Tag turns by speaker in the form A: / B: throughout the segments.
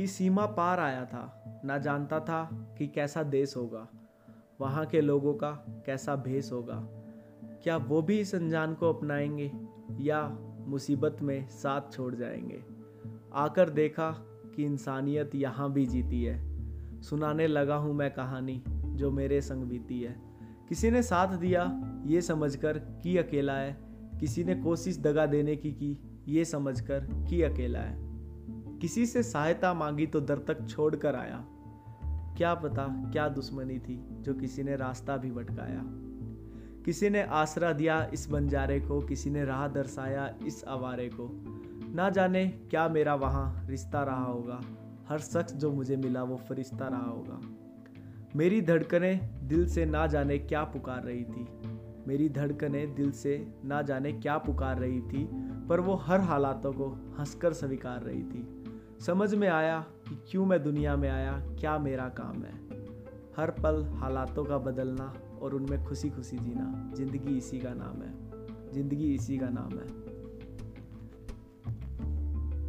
A: कि सीमा पार आया था, ना जानता था कि कैसा देश होगा, वहाँ के लोगों का कैसा भेस होगा। क्या वो भी इस अनजान को अपनाएँगे या मुसीबत में साथ छोड़ जाएँगे? आकर देखा कि इंसानियत यहाँ भी जीती है। सुनाने लगा हूँ मैं कहानी जो मेरे संग बीती है। किसी ने साथ दिया ये समझकर कि अकेला है। किसी ने कोशिश दगा देने की की, ये समझकर कि अकेला है। किसी से सहायता मांगी तो दर तक छोड़ कर आया। क्या पता क्या दुश्मनी थी जो किसी ने रास्ता भी भटकाया। किसी ने आसरा दिया इस बंजारे को, किसी ने राह दर्शाया इस आवारे को। ना जाने क्या मेरा वहाँ रिश्ता रहा होगा। हर शख्स जो मुझे मिला वो फरिश्ता रहा होगा। मेरी धड़कनें दिल से ना जाने क्या पुकार रही थी। मेरी धड़कनें दिल से ना जाने क्या पुकार रही थी, पर वो हर हालातों को हंसकर स्वीकार रही थी। समझ में आया कि क्यों मैं दुनिया में आया, क्या मेरा काम है। हर पल हालातों का बदलना और उनमें खुशी खुशी जीना, ज़िंदगी इसी का नाम है। ज़िंदगी इसी का नाम है।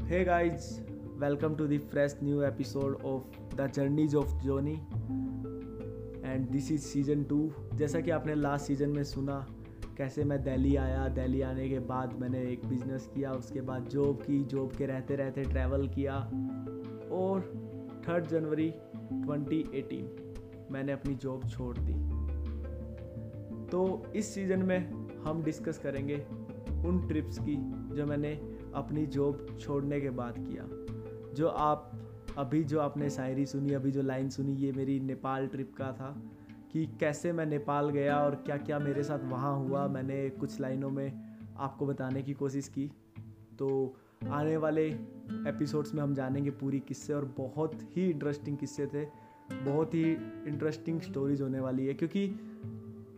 A: Hey guys welcome to the fresh new episode of the journeys of Johnny and this is season two जैसा कि आपने लास्ट सीज़न में सुना कैसे मैं दिल्ली आया, दिल्ली आने के बाद मैंने एक बिज़नेस किया, उसके बाद जॉब की जॉब के रहते रहते ट्रैवल किया और थर्ड जनवरी 2018 मैंने अपनी जॉब छोड़ दी। तो इस सीज़न में हम डिस्कस करेंगे उन ट्रिप्स की जो मैंने अपनी जॉब छोड़ने के बाद किया। जो आप, अभी जो आपने शायरी सुनी, अभी जो लाइन सुनी, ये मेरी नेपाल ट्रिप का था। कि कैसे मैं नेपाल गया और क्या क्या मेरे साथ वहाँ हुआ। मैंने कुछ लाइनों में आपको बताने की कोशिश की। तो आने वाले एपिसोड्स में हम जानेंगे पूरी किस्से और बहुत ही इंटरेस्टिंग किस्से थे। बहुत ही इंटरेस्टिंग स्टोरीज होने वाली है। क्योंकि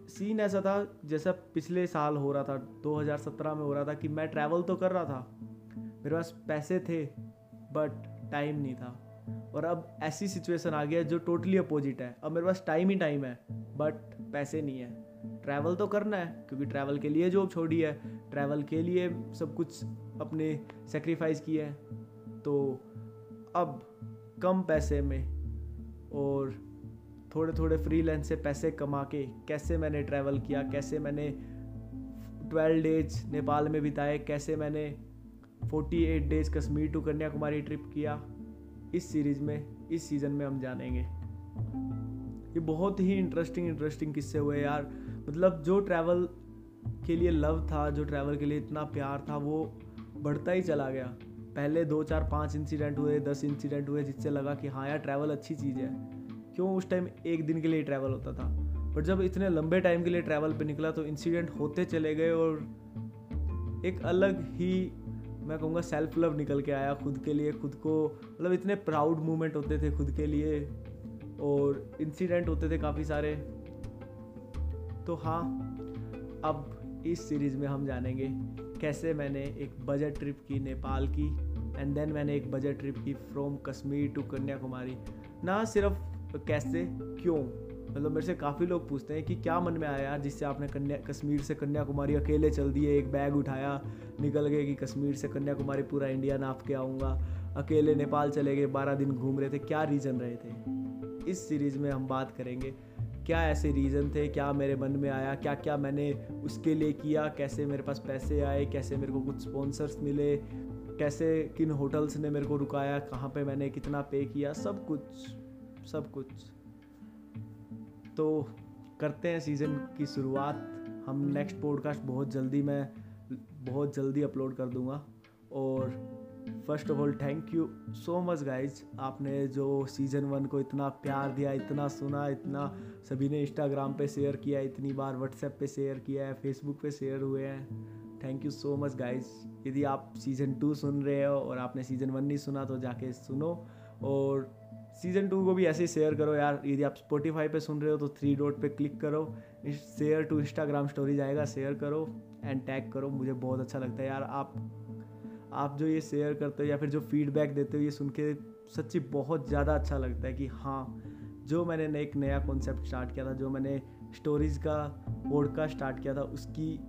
A: सीन ऐसा था जैसा पिछले साल हो रहा था 2017 में हो रहा था कि मैं ट्रैवल तो कर रहा था। मेरे पास पैसे थे बट टाइम नहीं था। और अब ऐसी सिचुएशन आ गया जो टोटली अपोजिट है। अब मेरे पास टाइम ही टाइम है बट पैसे नहीं है। ट्रैवल तो करना है, क्योंकि ट्रैवल के लिए जॉब छोड़ी है। ट्रैवल के लिए सब कुछ अपने सेक्रीफाइस किया है। तो अब कम पैसे में और थोड़े थोड़े फ्रीलांस से पैसे कमा के कैसे मैंने ट्रैवल किया, कैसे मैंने ट्वेल्व डेज़ नेपाल में बिताए, कैसे मैंने forty eight days Kashmir to Kanyakumari trip किया। इस सीरीज़ में, इस सीज़न में हम जानेंगे। ये बहुत ही इंटरेस्टिंग इंटरेस्टिंग किस्से हुए यार। मतलब जो ट्रैवल के लिए लव था, जो ट्रैवल के लिए इतना प्यार था, वो बढ़ता ही चला गया। पहले दो चार पाँच इंसिडेंट हुए, दस इंसिडेंट हुए, जिससे लगा कि हाँ यार ट्रैवल अच्छी चीज़ है। क्यों उस टाइम एक दिन के लिए ट्रैवल होता था? बट जब इतने लंबे टाइम के लिए ट्रैवल पे निकला तो इंसिडेंट होते चले गए और एक अलग ही मैं कहूँगा सेल्फ लव निकल के आया खुद के लिए, खुद को मतलब इतने प्राउड मोमेंट होते थे खुद के लिए और इंसिडेंट होते थे काफ़ी सारे। तो हाँ अब इस सीरीज़ में हम जानेंगे कैसे मैंने एक बजट ट्रिप की नेपाल की एंड देन मैंने एक बजट ट्रिप की फ्रॉम कश्मीर टू कन्याकुमारी। ना सिर्फ़ कैसे, क्यों? मतलब मेरे से काफ़ी लोग पूछते हैं कि क्या मन में आया जिससे आपने कन्या, कश्मीर से कन्याकुमारी अकेले चल दिए, एक बैग उठाया, निकल गए कि कश्मीर से कन्याकुमारी पूरा इंडिया नाप के आऊँगा। अकेले नेपाल चले गए, बारह दिन घूम रहे थे, क्या रीज़न रहे थे? इस सीरीज़ में हम बात करेंगे, क्या ऐसे रीज़न थे, क्या मेरे मन में आया, क्या क्या मैंने उसके लिए किया, कैसे मेरे पास पैसे आए, कैसे मेरे को कुछ स्पॉन्सर्स मिले, कैसे, किन होटल्स ने मेरे को रुकाया, कहाँ पे मैंने कितना पे किया, सब कुछ सब कुछ। तो करते हैं सीज़न की शुरुआत। हम नेक्स्ट पॉडकास्ट बहुत जल्दी मैं बहुत जल्दी अपलोड कर दूँगा। और first of all thank you so much guys आपने जो सीज़न वन को इतना प्यार दिया, इतना सुना, इतना सभी ने इंस्टाग्राम पे शेयर किया, इतनी बार व्हाट्सएप पे शेयर किया है फेसबुक पे शेयर हुए हैं। Thank you so much guys यदि आप सीज़न टू सुन रहे हो और आपने सीज़न वन नहीं सुना तो जाके सुनो। और सीज़न टू को भी ऐसे ही शेयर करो यार। यदि आप स्पोटिफाई पे सुन रहे हो तो थ्री डॉट पे क्लिक करो। शेयर टू इंस्टाग्राम स्टोरी जाएगा शेयर करो एंड टैग करो। मुझे बहुत अच्छा लगता है यार। आप आप जो ये शेयर करते हो या फिर जो फीडबैक देते हो, ये सुन के सच्ची बहुत ज़्यादा अच्छा लगता है कि हाँ जो मैंने एक नया कॉन्सेप्ट स्टार्ट किया था, जो मैंने स्टोरीज़ का पॉडकास्ट स्टार्ट किया था, उसकी,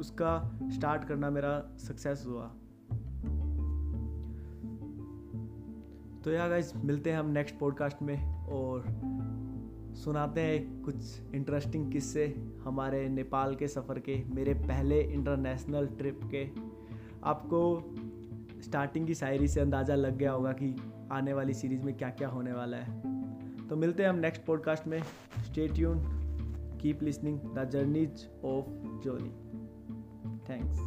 A: उसका स्टार्ट करना मेरा सक्सेस हुआ। तो यार गाइज़ मिलते हैं हम नेक्स्ट पॉडकास्ट में और सुनाते हैं कुछ इंटरेस्टिंग किस्से हमारे नेपाल के सफ़र के, मेरे पहले इंटरनेशनल ट्रिप के। आपको स्टार्टिंग की शायरी से अंदाज़ा लग गया होगा कि आने वाली सीरीज़ में क्या क्या होने वाला है। तो मिलते हैं हम नेक्स्ट पॉडकास्ट में। Stay tune keep listening the journeys of Johnny thanks